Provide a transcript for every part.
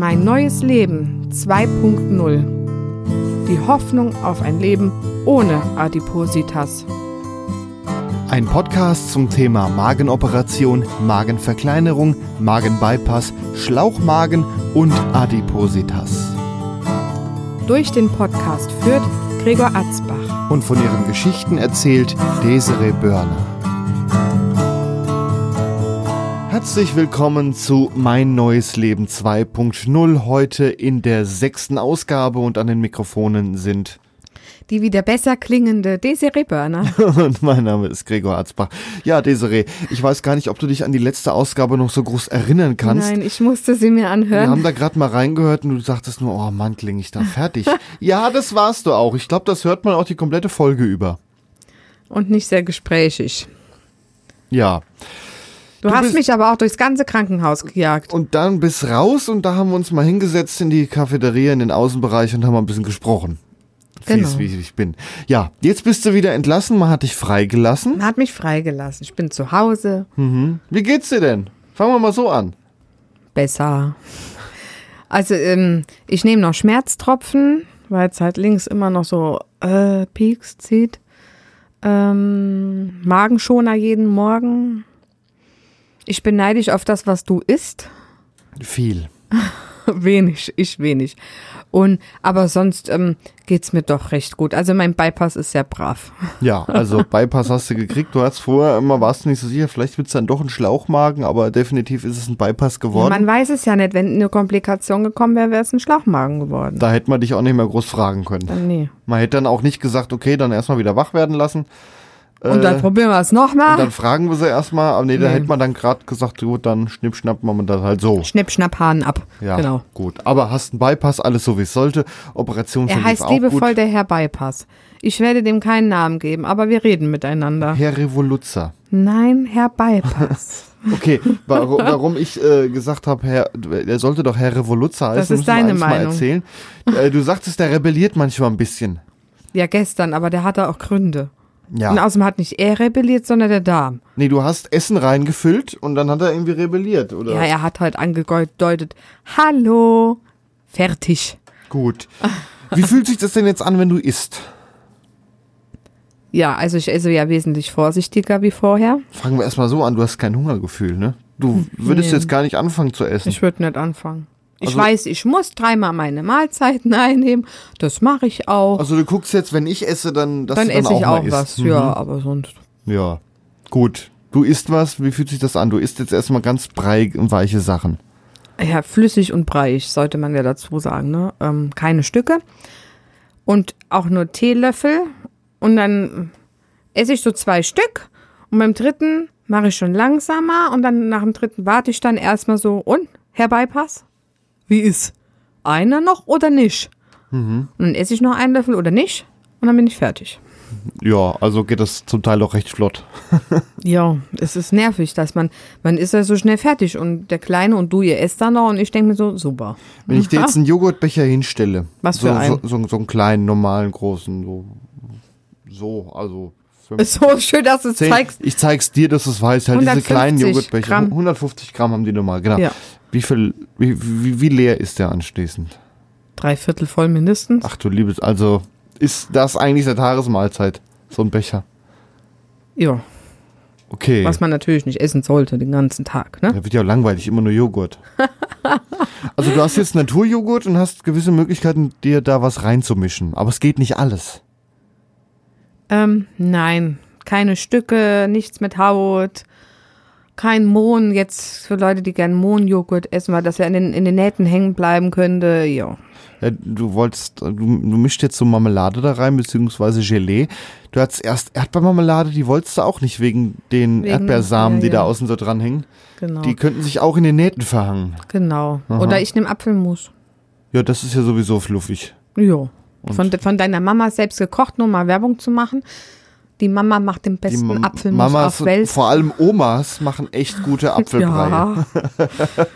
Mein neues Leben 2.0. Die Hoffnung auf ein Leben ohne Adipositas. Ein Podcast zum Thema Magenoperation, Magenverkleinerung, Magenbypass, Schlauchmagen und Adipositas. Durch den Podcast führt Gregor Atzbach. Und von ihren Geschichten erzählt Desiree Börner. Herzlich willkommen zu Mein neues Leben 2.0. Heute in der sechsten Ausgabe und an den Mikrofonen sind Die wieder besser klingende Desiree Börner. und mein Name ist Gregor Arzbach. Ja, Desiree, ich weiß gar nicht, ob du dich an die letzte Ausgabe noch so groß erinnern kannst. Nein, ich musste sie mir Wir anhören. haben da gerade mal reingehört und du sagtest nur, oh Mann, klinge ich da fertig. ja, das warst du auch. Ich glaube, das hört man auch die komplette Folge über. Und nicht sehr gesprächig. Ja. Du, Du hast mich aber auch durchs ganze Krankenhaus gejagt. Und dann bis raus und da haben wir uns mal hingesetzt in die Cafeteria, in den Außenbereich und haben mal ein bisschen gesprochen. Genau. Fies, wie ich bin. Ja, jetzt bist du wieder entlassen, man hat dich freigelassen. Man hat mich freigelassen. Ich bin zu Hause. Wie geht's dir denn? Fangen wir mal so an. Besser. Also, ähm, ich nehme noch Schmerztropfen, weil es halt links immer noch so äh, Peaks zieht. Ähm, Magenschoner jeden Morgen. Ich bin neidisch auf das, was du isst. Viel. wenig, ich wenig. Und aber sonst ähm, geht's mir doch recht gut. Also mein Bypass ist sehr brav. Ja, also Bypass hast du gekriegt. Du hast vorher immer, warst du nicht so sicher, vielleicht wird's dann doch ein Schlauchmagen, aber definitiv ist es ein Bypass geworden. Man weiß es ja nicht, wenn eine Komplikation gekommen wäre, wäre es ein Schlauchmagen geworden. da hätte man dich auch nicht mehr groß fragen können. Dann nee. Man hätte dann auch nicht gesagt, okay, dann erstmal wieder wach werden lassen. Und dann Äh, probieren wir es Und nochmal. dann fragen wir sie erstmal, aber nee, da Nee. hätte man dann gerade gesagt, gut, dann schnipp, schnapp machen wir das halt so. Schnipp, schnapp, Hahn ab. Ja, Genau. gut. Aber hast einen Bypass, alles so wie es sollte. Operation Er heißt liebevoll gut. der Herr Bypass. Ich werde dem keinen Namen geben, aber wir reden miteinander. Herr Revoluzzer. Nein, Herr Bypass. Okay, warum, warum ich äh, gesagt habe, Herr, er sollte doch Herr Revoluzzer heißen, Das ist deine eigentlich mal Meinung. erzählen. Äh, du sagtest, der rebelliert manchmal ein bisschen. ja, gestern, aber der hatte auch Gründe. Ja. Und außerdem hat nicht er rebelliert, sondern der Darm. Nee, du hast Essen reingefüllt und dann hat er irgendwie rebelliert, oder? Ja, er hat halt angedeutet, hallo, fertig. Gut. Wie fühlt sich das denn jetzt an, wenn du isst? Ja, also ich esse ja wesentlich vorsichtiger wie vorher. Fangen wir erstmal so an, du hast kein Hungergefühl, ne? Du würdest Nee. jetzt gar nicht anfangen zu essen. Ich würde nicht anfangen. Ich Also- weiß, ich muss dreimal meine Mahlzeiten einnehmen. Das mache ich auch. Also du guckst jetzt, wenn ich esse, dann dass dann dann esse ich auch, was. isst. Ja, aber sonst. Mhm. Ja. Gut. Du isst was, wie fühlt sich das an? Du isst jetzt erstmal ganz brei und weiche Sachen. Ja, flüssig und breiig, sollte man ja dazu sagen. Ne? Ähm, keine Stücke. Und auch nur Teelöffel. Und dann esse ich so zwei Stück. Und beim dritten mache ich schon langsamer. Und dann nach dem dritten warte ich dann erstmal so. Und, Herr Bypass? Wie ist? Einer noch oder nicht? Mhm. Und dann esse ich noch einen Löffel oder nicht. Und dann bin ich fertig. Ja, also geht das zum Teil auch recht flott. Ja, es ist nervig, dass man, man ist ja so schnell fertig und der Kleine und du, ihr esst dann noch und ich denke mir so, super. Wenn ich dir jetzt einen Joghurtbecher hinstelle, Was so, für einen? So, so, so einen kleinen, normalen, großen, so, so also fünf, Ist so schön, dass du es zeigst. ich zeig's dir, dass du es weißt, halt diese 150 kleinen Joghurtbecher. Gramm. 150 Gramm haben die normal, genau. Ja. Wie viel, wie, wie, wie leer ist der anschließend? Drei Viertel voll mindestens. Ach du liebes, also ist das eigentlich der Tagesmahlzeit, so ein Becher? Ja, Okay. was man natürlich nicht essen sollte den ganzen Tag, ne? Ja, wird ja auch langweilig, immer nur Joghurt. also du hast jetzt Naturjoghurt und hast gewisse Möglichkeiten, dir da was reinzumischen. Aber es geht nicht alles. Ähm, nein, keine Stücke, nichts mit Haut, kein Mohn, jetzt für Leute, die gern Mohnjoghurt essen, weil das ja in den, in den Nähten hängen bleiben könnte, ja. Ja, du wolltest, du, du mischt jetzt so Marmelade da rein, beziehungsweise Gelee. Du hattest erst Erdbeermarmelade, die wolltest du auch nicht wegen den Wegen- Erdbeersamen, ja, die da ja. außen so dranhängen. Genau. Die könnten sich auch in den Nähten verhangen. genau. Aha. Oder ich nehme Apfelmus. Ja, das ist ja sowieso fluffig. Ja. Von, von deiner Mama selbst gekocht, nur mal Werbung zu machen. Die Mama macht den besten Mam- Apfelmus Mamas, auf Welt. vor allem Omas, machen echt gute Apfelbrei. Ja.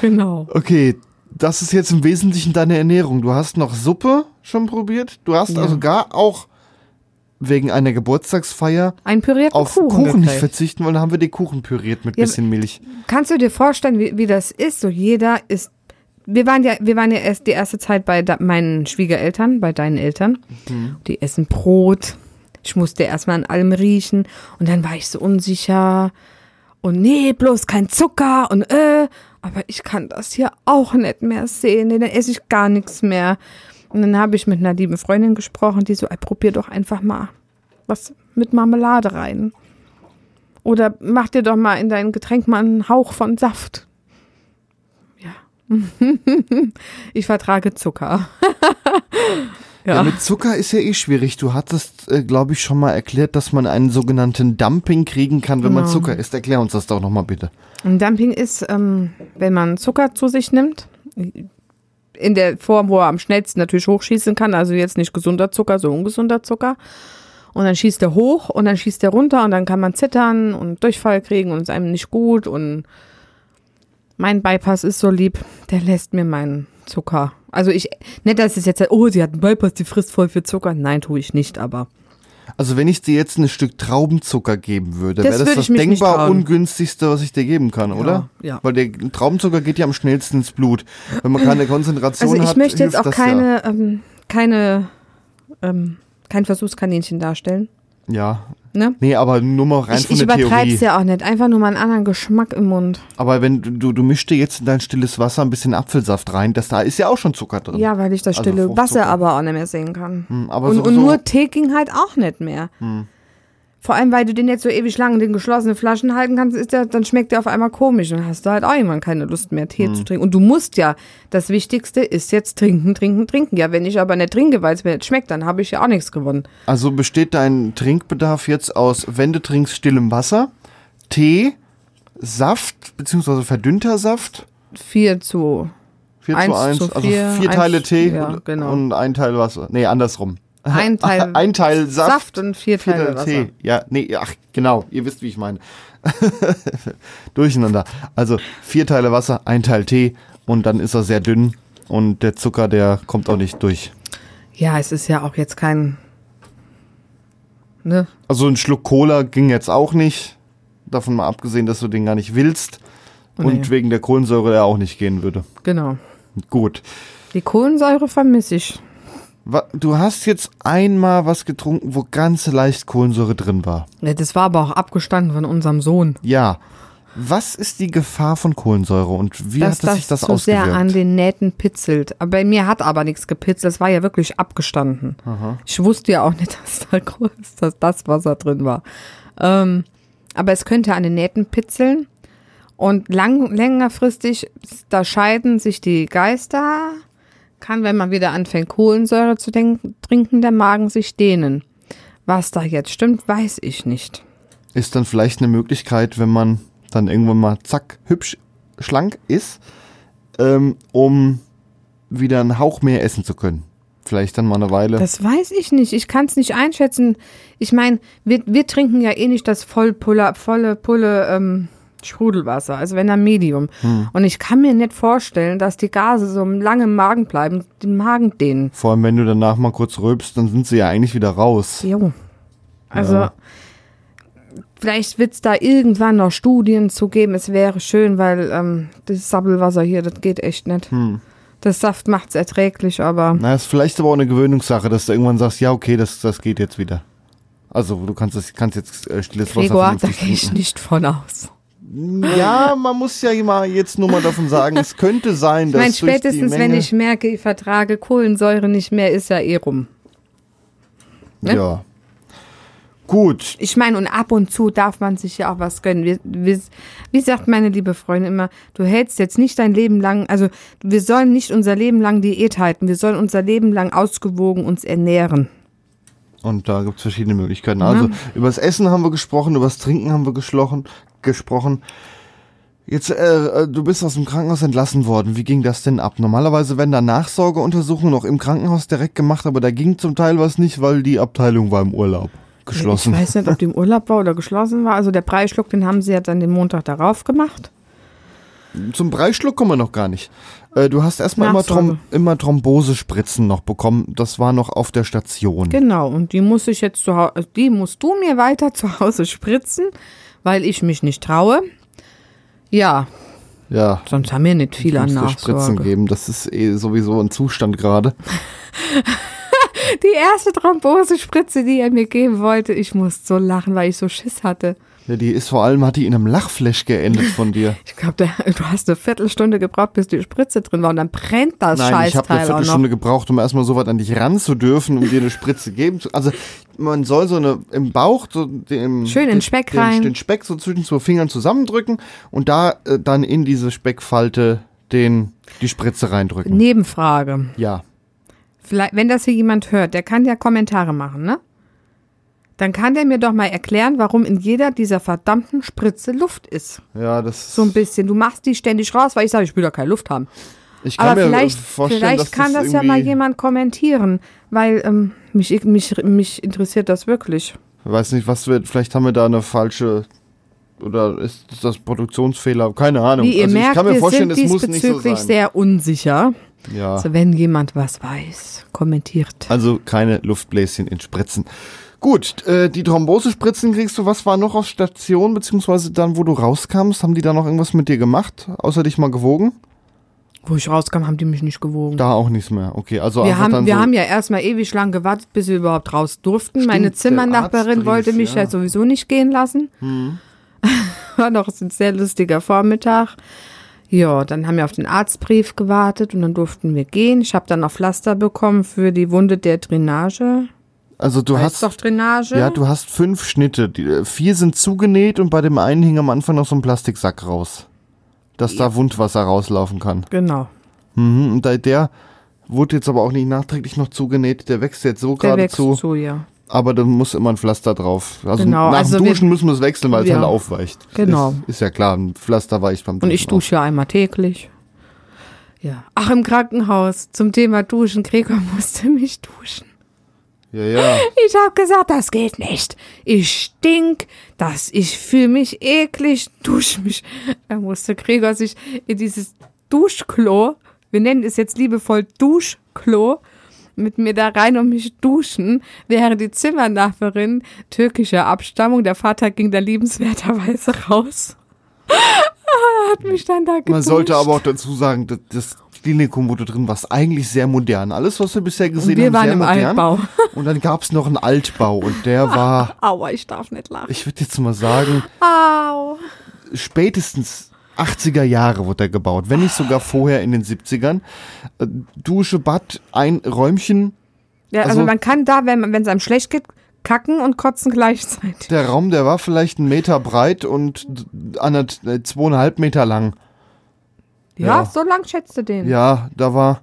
genau. Okay, das ist jetzt im Wesentlichen deine Ernährung. Du hast noch Suppe schon probiert. Du hast Ja. also gar auch wegen einer Geburtstagsfeier Ein pürierten auf Kuchen. Kuchen, nicht verzichten wollen, haben wir den Kuchen püriert mit Ja, bisschen Milch. Kannst du dir vorstellen, wie, wie das ist? So jeder isst wir waren ja, wir waren ja erst die erste Zeit bei da, meinen Schwiegereltern, bei deinen Eltern. Die essen Brot. Ich musste erstmal an allem riechen und dann war ich so unsicher. Und nee, bloß kein Zucker und äh, aber ich kann das hier auch nicht mehr sehen. Nee, dann esse ich gar nichts mehr. Und dann habe ich mit einer lieben Freundin gesprochen, die so, probier doch einfach mal was mit Marmelade rein. Oder mach dir doch mal in dein Getränk mal einen Hauch von Saft. Ich vertrage Zucker. Ja. ja. mit Zucker ist ja eh schwierig. Du hattest, äh, glaube ich, schon mal erklärt, dass man einen sogenannten Dumping kriegen kann, wenn man Genau. Zucker isst. Erklär uns das doch nochmal bitte. Ein Dumping ist, ähm, wenn man Zucker zu sich nimmt, in der Form, wo er am schnellsten natürlich hochschießen kann, also jetzt nicht gesunder Zucker, so ungesunder Zucker. Und dann schießt er hoch und dann schießt er runter und dann kann man zittern und Durchfall kriegen und es ist einem nicht gut. Und mein Bypass ist so lieb, der lässt mir meinen Zucker. Also ich, nicht, dass es jetzt, oh, sie hat einen Bypass, die frisst voll viel Zucker. Nein, tue ich nicht, aber Also wenn ich dir jetzt ein Stück Traubenzucker geben würde, Das wäre das das nicht denkbar ungünstigste, was ich dir geben kann, oder? ja. Weil der Traubenzucker geht ja am schnellsten ins Blut. Wenn man keine Konzentration Also ich hat, möchte jetzt auch das ja. keine, ähm, keine, ähm, kein Versuchskaninchen darstellen. Ja. Ne? Nee, aber nur mal rein Ich, von ich der übertreibe Theorie. es ja auch nicht. Einfach nur mal einen anderen Geschmack im Mund. Aber wenn du, du, mischst dir jetzt in dein stilles Wasser ein bisschen Apfelsaft rein, das da ist ja auch schon Zucker drin. Ja, weil ich das Also stille. Wasser aber auch nicht mehr sehen kann. Hm, aber und, so, und nur Tee ging halt auch nicht mehr. Hm. Vor allem, weil du den jetzt so ewig lang in den geschlossenen Flaschen halten kannst, ist der, dann schmeckt der auf einmal komisch. Dann hast du halt auch irgendwann keine Lust mehr, Hm. Tee zu trinken. Und du musst ja, das Wichtigste ist jetzt trinken, trinken, trinken. Ja, wenn ich aber nicht trinke, weil es mir nicht schmeckt, dann habe ich ja auch nichts gewonnen. also besteht dein Trinkbedarf jetzt aus, wenn du trinkst, stillem Wasser, Tee, Saft, beziehungsweise verdünnter Saft, 4 zu 4 Eins zu 1, zu also vier, Teile Tee ja, und, genau. und ein Teil Wasser. Nee, andersrum. Ein Teil ein Teil Saft, Saft und vier vier Teile Teile Wasser. Tee. Ja, nee, ach, genau, ihr wisst, wie ich meine. Durcheinander. Also vier Teile Wasser, ein Teil Tee und dann ist er sehr dünn und der Zucker, der kommt auch nicht durch. Ja, es ist ja auch jetzt kein. Ne? Also ein Schluck Cola ging jetzt auch nicht. Davon mal abgesehen, dass du den gar nicht willst. Und Nee. wegen der Kohlensäure der auch nicht gehen würde. Genau. Gut. Die Kohlensäure vermisse ich. Du hast jetzt einmal was getrunken, wo ganz leicht Kohlensäure drin war. Ja, das war aber auch abgestanden von unserem Sohn. Ja. Was ist die Gefahr von Kohlensäure und wie dass hat es sich das zu sehr ausgewirkt? an den Nähten pitzelt. Bei mir hat aber nichts gepitzelt. Es war ja wirklich abgestanden. Ich wusste ja auch nicht, dass da groß, dass das Wasser drin war. Ähm, aber es könnte an den Nähten pitzeln. Und lang, längerfristig, da scheiden sich die Geister. Kann, wenn man wieder anfängt, Kohlensäure zu denken, trinken, der Magen sich dehnen. Was da jetzt stimmt, weiß ich nicht. ist dann vielleicht eine Möglichkeit, wenn man dann irgendwann mal zack, hübsch, schlank ist, ähm, um wieder einen Hauch mehr essen zu können. Vielleicht dann mal eine Weile. Das weiß ich nicht. Ich kann es nicht einschätzen. Ich meine, wir, wir trinken ja eh nicht das Vollpulle, volle Pulle ähm, Sprudelwasser, also wenn dann Medium. Und ich kann mir nicht vorstellen, dass die Gase so lange im Magen bleiben, den Magen dehnen. Vor allem, wenn du danach mal kurz rülpst, dann sind sie ja eigentlich wieder raus. Jo. Also, Ja. vielleicht wird es da irgendwann noch Studien zu geben. Es wäre schön, weil ähm, das Sabbelwasser hier, das geht echt nicht. Das Saft macht es erträglich, aber Na, ist vielleicht aber auch eine Gewöhnungssache, dass du irgendwann sagst, ja, okay, das, das geht jetzt wieder. Also, du kannst, das, kannst jetzt äh, stilles Wasser Gregor, da gehe ich nicht von aus. Ja, man muss ja mal jetzt nur mal davon sagen, es könnte sein, Ich dass meine, durch die spätestens wenn Menge, ich merke, ich vertrage Kohlensäure nicht mehr, ist ja eh rum. ne? Ja. Gut, Ich meine, und ab und zu darf man sich ja auch was gönnen. Wir, wir, wie sagt meine liebe Freundin immer, du hältst jetzt nicht dein Leben lang, also wir sollen nicht unser Leben lang Diät halten, wir sollen unser Leben lang ausgewogen uns ernähren. Und da gibt's verschiedene Möglichkeiten. Also über das Essen haben wir gesprochen, über das Trinken haben wir geschlochen, gesprochen. Jetzt, äh, äh, du bist aus dem Krankenhaus entlassen worden. Wie ging das denn ab? Normalerweise werden da Nachsorgeuntersuchungen auch im Krankenhaus direkt gemacht, aber da ging zum Teil was nicht, weil die Abteilung war im Urlaub. Geschlossen. Ich weiß nicht, ob die im Urlaub war oder geschlossen war. Also der Preisschluck, den haben sie ja dann den Montag darauf gemacht. Zum Preisschluck kommen wir noch gar nicht. Äh, du hast erstmal immer. Throm immer Thrombosespritzen noch bekommen. Das war noch auf der Station. Genau, und die muss ich jetzt zu Hause, die musst du mir weiter zu Hause spritzen, weil ich mich nicht traue. Ja, Ja. Sonst haben wir nicht viel an dir Spritzen Nachsorge. geben. Das ist eh sowieso ein Zustand gerade. Die erste Thrombosespritze, die er mir geben wollte, ich musste so lachen, weil ich so Schiss hatte. Ja, die ist vor allem, hat die in einem Lachflash geendet von dir. Ich glaube, du hast eine Viertelstunde gebraucht, bis die Spritze drin war und dann brennt das Nein, ich habe eine Scheißteil Viertelstunde gebraucht, um erstmal so weit an dich ran zu dürfen, um dir eine Spritze geben zu. Also man soll so eine im Bauch so den, Schön in den, Speck den, rein. den Speck so zwischen zwei Fingern zusammendrücken und da äh, dann in diese Speckfalte den die Spritze reindrücken. Nebenfrage. Ja. Vielleicht, wenn das hier jemand hört, der kann ja Kommentare machen, ne? Dann kann der mir doch mal erklären, warum in jeder dieser verdammten Spritze Luft ist. Ja, das So ein bisschen. Du machst die ständig raus, weil ich sage, ich will da keine Luft haben. ich kann Aber mir vielleicht, vorstellen, vielleicht kann das, das ja mal jemand kommentieren, weil ähm, mich, mich, mich interessiert das wirklich. Ich weiß nicht, was wird, vielleicht haben wir da eine falsche oder ist das Produktionsfehler? Keine Ahnung. Wie ihr also merkt, ich kann mir vorstellen, es muss nicht so diesbezüglich sein. sehr unsicher. ja. Also wenn jemand was weiß, kommentiert. Also keine Luftbläschen in Spritzen. Gut, äh, die Thrombosespritzen kriegst du. Was war noch auf Station, beziehungsweise dann, wo du rauskamst? Haben die da noch irgendwas mit dir gemacht, außer dich mal gewogen? Wo ich rauskam, haben die mich nicht gewogen. Da auch nichts mehr. Okay, also Wir haben, wir so, haben ja erstmal ewig lang gewartet, bis wir überhaupt raus durften. Stimmt, Meine Zimmernachbarin wollte mich ja. ja. sowieso nicht gehen lassen. War noch ein sehr lustiger Vormittag. Ja, dann haben wir auf den Arztbrief gewartet und dann durften wir gehen. Ich habe dann noch Pflaster bekommen für die Wunde der Drainage. Also du hast, doch Drainage? ja, du hast fünf Schnitte. Die, äh, vier sind zugenäht und bei dem einen hing am Anfang noch so ein Plastiksack raus, dass da Wundwasser rauslaufen kann. genau. Mhm, und da- der wurde jetzt aber auch nicht nachträglich noch zugenäht. Der wächst jetzt so Der gerade wächst zu. zu, ja. Aber da muss immer ein Pflaster drauf. Also Genau, nach also dem wir- Duschen müssen wir es wechseln, weil es Ja. halt aufweicht. Genau. Ist, ist ja klar, ein Pflaster weicht beim Und ich Duschen dusche ja einmal täglich. Ja. Ach, im Krankenhaus zum Thema Duschen. Gregor musste mich duschen. Ja, ja. Ich hab gesagt, das geht nicht. Ich stink, das, ich fühle mich eklig, dusch mich. Er musste Gregor sich in dieses Duschklo, wir nennen es jetzt liebevoll Duschklo, mit mir da rein und mich duschen, während die Zimmernachbarin türkischer Abstammung, der Vater ging da liebenswerterweise raus. Er hat mich dann da geduscht. Man sollte aber auch dazu sagen, dass das Klinikum, wo du drin warst, eigentlich sehr modern. Alles, was wir bisher gesehen wir haben, waren sehr im modern. Altbau. Und dann gab es noch einen Altbau und der war, Aua, ich darf nicht lachen. ich würde jetzt mal sagen, Au. spätestens 80er Jahre wurde er gebaut, wenn nicht sogar vorher in den 70ern. Äh, Dusche, Bad, ein Räumchen, Ja, also, Also- man kann da, wenn es einem schlecht geht, kacken und kotzen gleichzeitig. Der Raum, der war vielleicht einen Meter breit und äh, zweieinhalb Meter lang. Ja, Ja. so lang schätzte den. Ja, da war,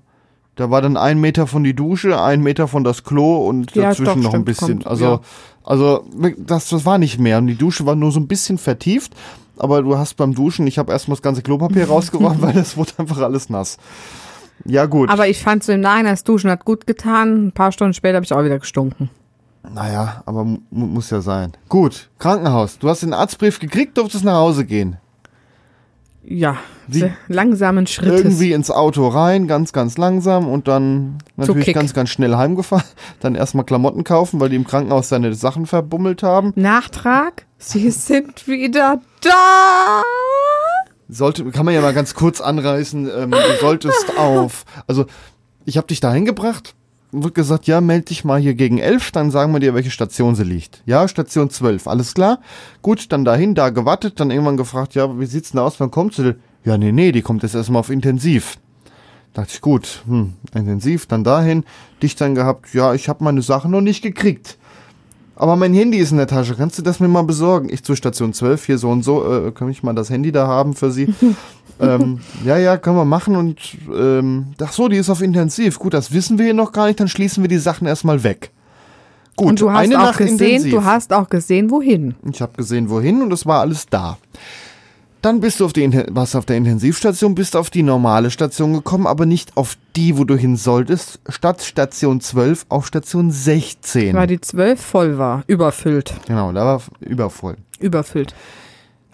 da war dann ein Meter von die Dusche, ein Meter von das Klo und Ja, dazwischen doch, noch ein stimmt, bisschen. kommt, also, ja. also das, das war nicht mehr. Und die Dusche war nur so ein bisschen vertieft. Aber du hast beim Duschen, ich habe erstmal das ganze Klopapier rausgeräumt, weil das wurde einfach alles nass. Ja, gut. Aber ich fand so im Nachhinein, das Duschen hat gut getan. Ein paar Stunden später habe ich auch wieder gestunken. naja, aber mu muss ja sein. Gut, Krankenhaus. Du hast den Arztbrief gekriegt, durftest nach Hause gehen. Ja, sehr langsamen Schrittes. irgendwie ins Auto rein, ganz, ganz langsam und dann natürlich ganz, ganz schnell heimgefahren. Dann erstmal Klamotten kaufen, weil die im Krankenhaus seine Sachen verbummelt haben. Nachtrag, sie sind wieder da. Sollte, kann man ja mal ganz kurz anreißen, ähm, du solltest auf, also ich habe dich dahin gebracht, wird gesagt, ja, meld dich mal hier gegen elf, dann sagen wir dir, welche Station sie liegt. Ja, Station 12, alles klar. Gut, dann dahin, da gewartet, dann irgendwann gefragt, ja, wie sieht's denn aus, wann kommt sie? Ja, nee, nee, die kommt jetzt erstmal auf Intensiv. Dachte ich, gut, hm, intensiv, dann dahin, dich dann gehabt, ja, ich habe meine Sachen noch nicht gekriegt. Aber mein Handy ist in der Tasche, kannst du das mir mal besorgen? Ich zur Station 12, hier so und so, äh, kann ich mal das Handy da haben für Sie? ähm, ja, ja, können wir machen und, ähm, ach so, die ist auf Intensiv. Gut, das wissen wir hier noch gar nicht, dann schließen wir die Sachen erstmal weg. Gut, Und du hast eine auch Nacht gesehen, intensiv. du hast auch gesehen, wohin. Ich habe gesehen, wohin und es war alles da. Dann bist du auf die, Inten- warst auf der Intensivstation, bist auf die normale Station gekommen, aber nicht auf die, wo du hin solltest, statt Station 12 auf Station 16. Weil die 12 voll war. Überfüllt. Genau, da war übervoll. Überfüllt.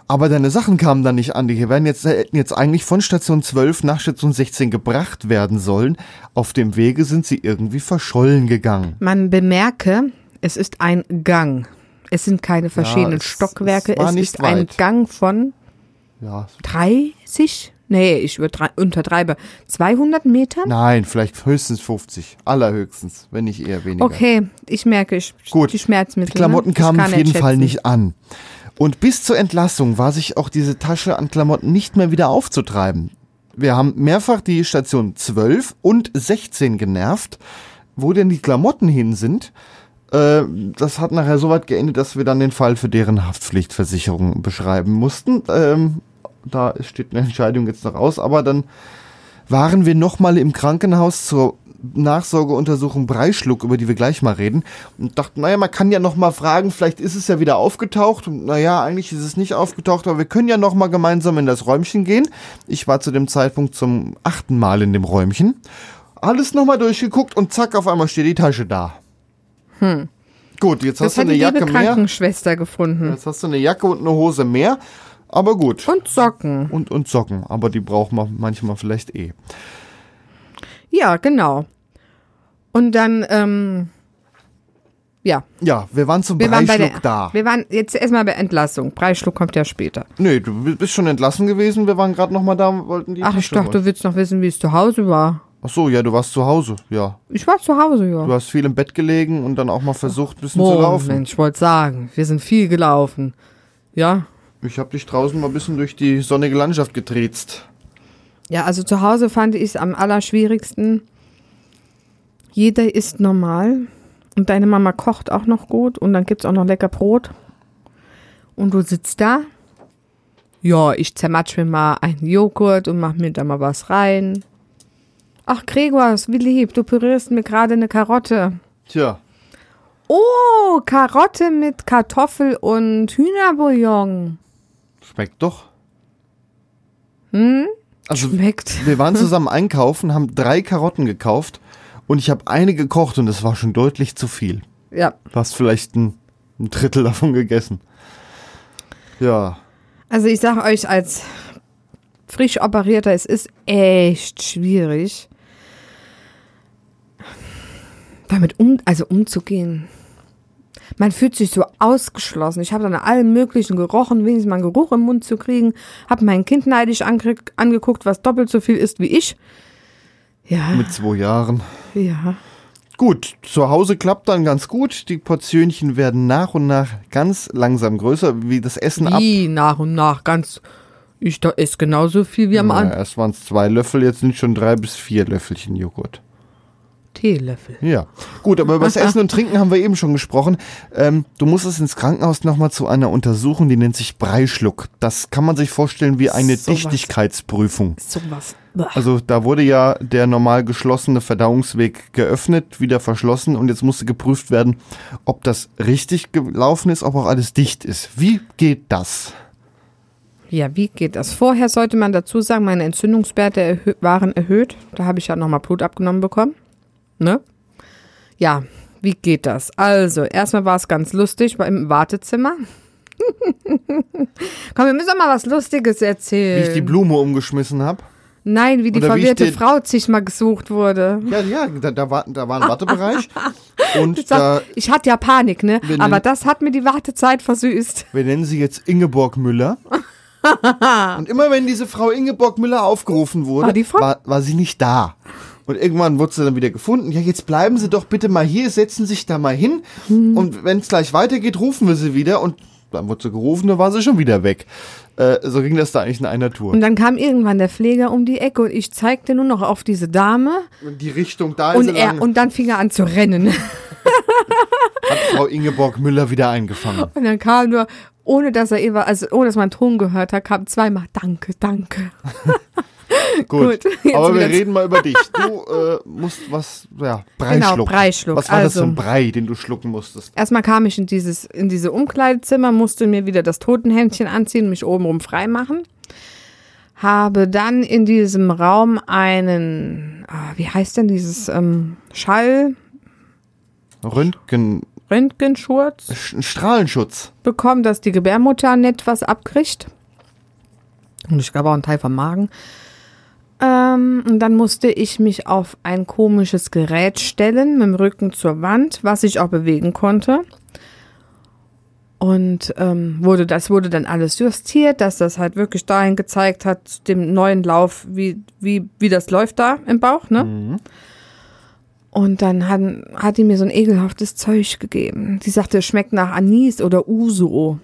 Aber deine Sachen kamen dann nicht an. Die werden jetzt, hätten jetzt eigentlich von Station 12 nach Station 16 gebracht werden sollen. Auf dem Wege sind sie irgendwie verschollen gegangen. Man bemerke, es ist ein Gang. Es sind keine verschiedenen es- Stockwerke. es Es, ist ein weit. Gang von Ja, 30 Nee, ich untertreibe. 200 Meter? Nein, vielleicht höchstens 50. Allerhöchstens, wenn nicht eher weniger. Okay, ich merke, ich, Gut. die Schmerzmittel. Die Klamotten ne? Kamen auf jeden. Fall nicht an. Und bis zur Entlassung war sich auch diese Tasche an Klamotten nicht mehr wieder aufzutreiben. Wir haben mehrfach die Station 12 und 16 genervt, wo denn die Klamotten hin sind. Äh, Das hat nachher so weit geendet, dass wir dann den Fall für deren Haftpflichtversicherung beschreiben mussten. Ähm, Da steht eine Entscheidung jetzt noch aus, aber dann waren wir nochmal im Krankenhaus zur Nachsorgeuntersuchung Breischluck, über die wir gleich mal reden. Und dachten, naja, man kann ja nochmal fragen, vielleicht ist es ja wieder aufgetaucht. Und naja, eigentlich ist es nicht aufgetaucht, aber wir können ja nochmal gemeinsam in das Räumchen gehen. Ich war zu dem Zeitpunkt zum achten Mal in dem Räumchen. Alles nochmal durchgeguckt und zack, auf einmal steht die Tasche da. Gut, jetzt Das hast du eine Jacke mehr. Krankenschwester gefunden. Jetzt hast du eine Jacke und eine Hose mehr. Aber gut. Und Socken. Und, und Socken. Aber die braucht man manchmal vielleicht eh. Ja, genau. Und dann, ähm, ja. Ja, wir waren zum Wir waren bei der, da. Wir waren jetzt erstmal bei Entlassung. Breischluck kommt ja später. Nee, du bist schon entlassen gewesen. Wir waren gerade noch mal da und wollten die Ach, ich Tasche dachte, holen. du willst noch wissen, wie es zu Hause war. Ach so, ja, du warst zu Hause. Ja. Ich war zu Hause, ja. Du hast viel im Bett gelegen und dann auch mal versucht, ein bisschen zu Oh, laufen. Mensch, ich wollte sagen, wir sind viel gelaufen. Ja. Ich habe dich draußen mal ein bisschen durch die sonnige Landschaft getriezt. Ja, also zu Hause fand ich es am allerschwierigsten. Jeder isst normal und deine Mama kocht auch noch gut und dann gibt's auch noch lecker Brot. Und du sitzt da. Ja, ich zermatsch mir mal einen Joghurt und mach mir da mal was rein. Ach, Gregor, wie lieb, du pürierst mir gerade eine Karotte. Tja, Oh, Karotte mit Kartoffel und Hühnerbouillon. Schmeckt doch. Hm? Also, Schmeckt. wir waren zusammen einkaufen, haben drei Karotten gekauft und ich habe eine gekocht und es war schon deutlich zu viel. Ja, Du hast vielleicht ein, ein Drittel davon gegessen. Ja, Also ich sage euch als frisch operierter, es ist echt schwierig, damit um, also umzugehen. Man fühlt sich so ausgeschlossen. Ich habe dann allen möglichen gerochen, wenigstens mal einen Geruch im Mund zu kriegen. Habe mein Kind neidisch ange angeguckt, was doppelt so viel ist wie ich. Ja, mit zwei Jahren. ja. Gut, zu Hause klappt dann ganz gut. Die Portionchen werden nach und nach ganz langsam größer, wie das Essen ab. Wie nach und nach ganz. Ich da esse genauso viel wie am Anfang. erst waren es zwei Löffel, jetzt sind schon drei bis vier Löffelchen Joghurt. Teelöffel. Ja, gut, aber über das Essen und Trinken haben wir eben schon gesprochen. Ähm, du musstest ins Krankenhaus nochmal zu einer Untersuchung, die nennt sich Breischluck. Das kann man sich vorstellen wie eine Sowas. Dichtigkeitsprüfung. Sowas. Also da wurde ja der normal geschlossene Verdauungsweg geöffnet, wieder verschlossen und jetzt musste geprüft werden, ob das richtig gelaufen ist, ob auch alles dicht ist. Wie geht das? Ja, wie geht das? Vorher sollte man dazu sagen, meine Entzündungswerte erhö waren erhöht. Da habe ich ja nochmal Blut abgenommen bekommen. Ne? Ja, wie geht das? Also, erstmal war es ganz lustig, war im Wartezimmer. Komm, wir müssen doch mal was Lustiges erzählen. Wie ich die Blume umgeschmissen habe? Nein, wie die Oder wie verwirrte den- Frau zigmal gesucht wurde. Ja, ja, da, da, war, da war ein Wartebereich und Ich, da, ich hatte ja Panik, ne? Aber nennen- das hat mir die Wartezeit versüßt. wir nennen sie jetzt Ingeborg Müller. und immer wenn diese Frau Ingeborg Müller aufgerufen wurde, War war, war sie nicht da. Und irgendwann wurde sie dann wieder gefunden. Ja, jetzt bleiben Sie doch bitte mal hier, setzen sich da mal hin. Hm. Und wenn es gleich weitergeht, rufen wir sie wieder. Und dann wurde sie gerufen, dann war sie schon wieder weg. Äh, so ging das da eigentlich in einer Tour. Und dann kam irgendwann der Pfleger um die Ecke und ich zeigte nur noch auf diese Dame Und die Richtung da und ist sie er lang, und dann fing er an zu rennen. hat Frau Ingeborg Müller wieder eingefangen. Und dann kam nur, ohne dass er immer, also ohne dass man einen Ton gehört hat, kam zweimal Danke, danke. Gut, Gut, aber wir reden mal über dich. Du äh, musst was, ja, Brei Genau, schlucken. Breischluck, Was war das für also- ein Brei, den du schlucken musstest? Erstmal kam ich in dieses, in diese Umkleidezimmer, musste mir wieder das Totenhemdchen anziehen, mich obenrum frei machen. Habe dann in diesem Raum einen, ah, wie heißt denn dieses ähm, Schall, Röntgen, Röntgenschurz Sch- Strahlenschutz. bekommen, dass die Gebärmutter nicht was abkriegt. Und ich glaube auch einen Teil vom Magen. Ähm, und dann musste ich mich auf ein komisches Gerät stellen, mit dem Rücken zur Wand, was ich auch bewegen konnte. Und ähm, wurde, das wurde dann alles justiert, dass das halt wirklich dahin gezeigt hat, dem neuen Lauf, wie, wie, wie das läuft da im Bauch, ne? Und dann hat, hat die mir so ein ekelhaftes Zeug gegeben. Die sagte, es schmeckt nach Anis oder Uso.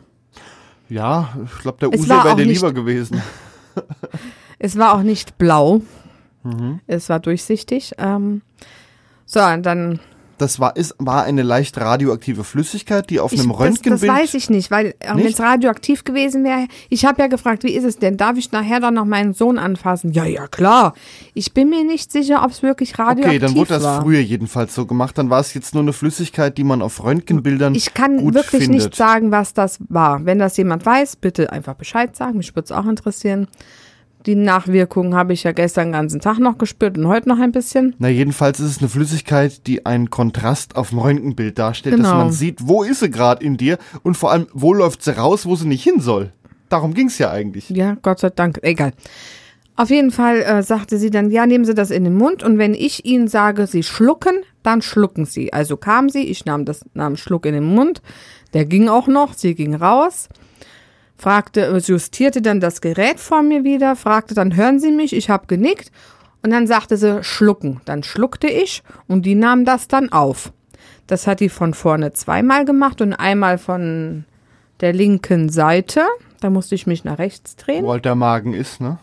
Ja, ich glaube, der Es Uso wäre dir lieber gewesen. Es war auch nicht blau. Es war durchsichtig. Ähm, so, und dann Das war, ist, war eine leicht radioaktive Flüssigkeit, die auf Ich, einem das, Röntgenbild. das weiß ich nicht, weil äh, wenn es radioaktiv gewesen wäre, ich habe ja gefragt, wie ist es denn? Darf ich nachher dann noch meinen Sohn anfassen? Ja, ja, klar. Ich bin mir nicht sicher, ob es wirklich radioaktiv Okay, dann wurde das war. früher jedenfalls so gemacht. Dann war es jetzt nur eine Flüssigkeit, die man auf Röntgenbildern Ich kann gut wirklich findet. nicht sagen, was das war. Wenn das jemand weiß, bitte einfach Bescheid sagen. Mich würde es auch interessieren. Die Nachwirkungen habe ich ja gestern den ganzen Tag noch gespürt und heute noch ein bisschen. Na, jedenfalls ist es eine Flüssigkeit, die einen Kontrast auf dem Röntgenbild darstellt, dass Genau. man sieht, wo ist sie gerade in dir und vor allem, wo läuft sie raus, wo sie nicht hin soll. Darum ging's ja eigentlich. Ja, Gott sei Dank. Egal. Auf jeden Fall äh, sagte sie dann, ja, nehmen Sie das in den Mund und wenn ich Ihnen sage, Sie schlucken, dann schlucken Sie. Also kam sie, ich nahm das, nahm einen Schluck in den Mund, der ging auch noch, sie ging raus, fragte, justierte dann das Gerät vor mir wieder, fragte dann, hören Sie mich? Ich habe genickt und dann sagte sie, schlucken. Dann schluckte ich und die nahm das dann auf. Das hat die von vorne zweimal gemacht und einmal von der linken Seite. Da musste ich mich nach rechts drehen. Wo halt der Magen ist, ne?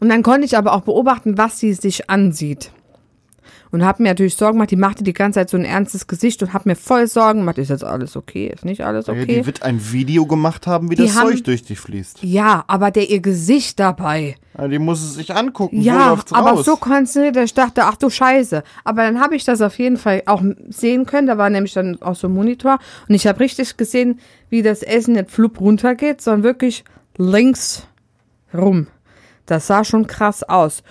Und dann konnte ich aber auch beobachten, was sie sich ansieht. Und habe mir natürlich Sorgen gemacht, die machte die ganze Zeit so ein ernstes Gesicht und habe mir voll Sorgen gemacht, ist jetzt alles okay, ist nicht alles Ja, okay. die wird ein Video gemacht haben, wie Die das haben- Zeug durch dich fließt. Ja, aber der ihr Gesicht dabei. Ja, die muss es sich angucken. Ja, läuft's aber raus? so konzentriert, ich dachte, ach du Scheiße. Aber dann habe ich das auf jeden Fall auch sehen können. Da war nämlich dann auch so ein Monitor. Und ich habe richtig gesehen, wie das Essen nicht flupp runtergeht, sondern wirklich links rum. Das sah schon krass aus.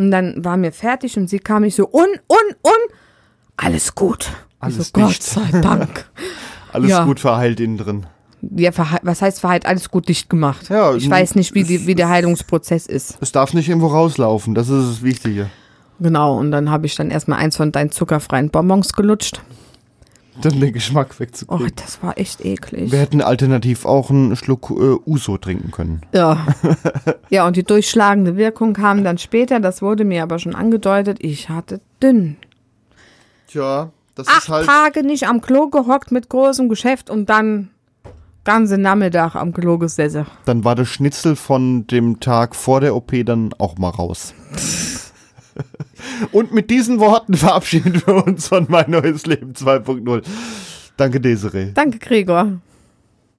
Und dann war mir fertig und sie kam mich so, un, un, un, alles gut. Alles ich so, Gott sei Dank. Alles ja. gut verheilt innen drin. ja, was heißt verheilt? Alles gut dicht gemacht. Ja, ich weiß nicht, wie, die, wie der Heilungsprozess ist. Es darf nicht irgendwo rauslaufen, das ist das Wichtige. Genau, und dann habe ich dann erstmal eins von deinen zuckerfreien Bonbons gelutscht. Dann den Geschmack Oh, wegzukriegen. das war echt eklig. Wir hätten alternativ auch einen Schluck äh, Uso trinken können. Ja. ja, und die durchschlagende Wirkung kam dann später, das wurde mir aber schon angedeutet, ich hatte dünn. Tja, das Acht ist halt. Tage nicht am Klo gehockt mit großem Geschäft und dann ganze Nachmittag am Klo gesessen. Dann war das Schnitzel von dem Tag vor der OP dann auch mal raus. Und mit diesen Worten verabschieden wir uns von Mein Neues Leben 2.0. Danke, Desiree. Danke, Gregor.